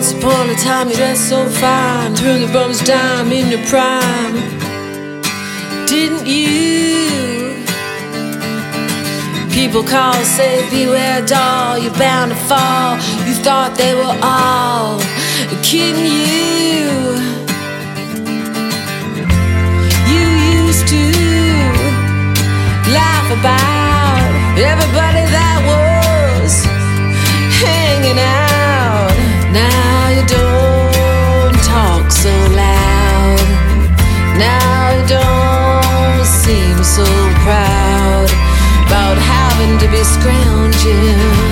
Once upon a time you dressed so fine, turned the bum's dime in your prime. Didn't you? People call, say, beware, doll, you're bound to fall. You thought they were all kidding you. You used to laugh about everybody that was having to be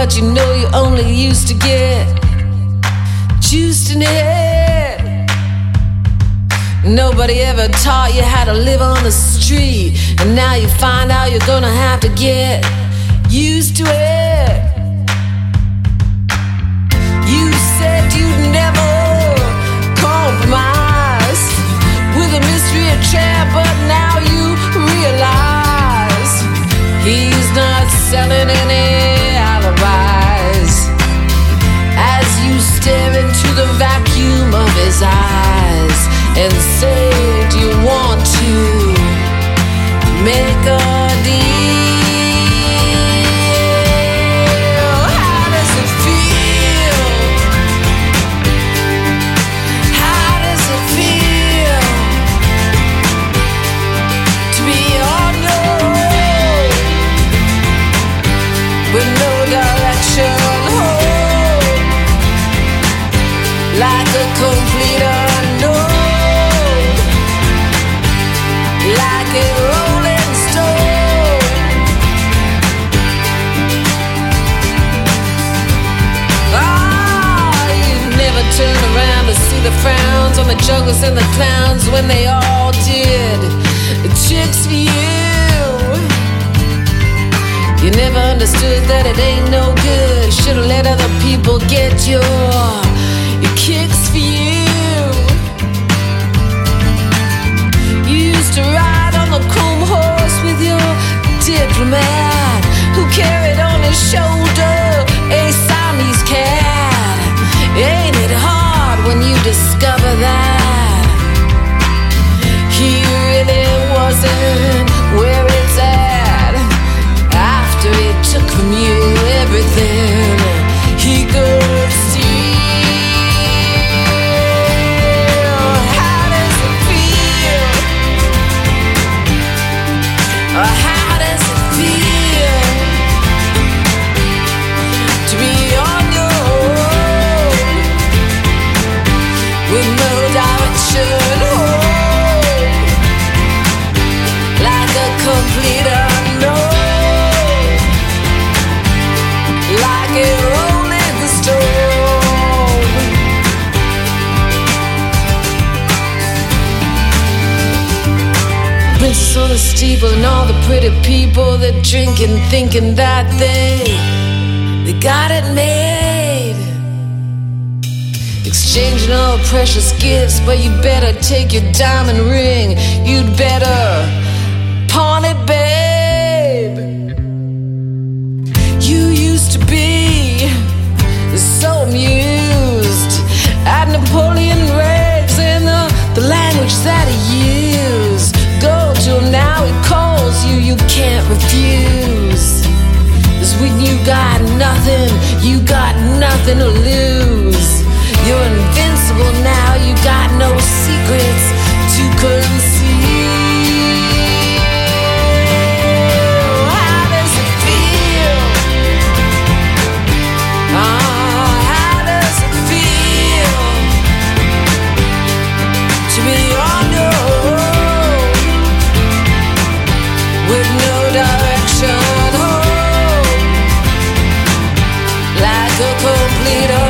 but you know you only used to get juiced in it. Nobody ever taught you how to live on the street, and now you find out you're gonna have to get used to it. You said you'd never compromise with a mystery tramp, but now you realize he's not selling any and say, Do you want to make a the frowns on the jugglers and the clowns when they all did tricks for you. You never understood that it ain't no good. Should've let other people get your, your kicks for you. You used to ride discover that he really wasn't where it's at? After he took from you everything he could steal. How does it feel? How does it feel Steeple and all the pretty people that drink and thinking that they they got it made. Exchanging all precious gifts, but you better take your diamond ring. You'd better pawn it, babe. You got nothing to lose. You're invincible now, you got no secrets. the complete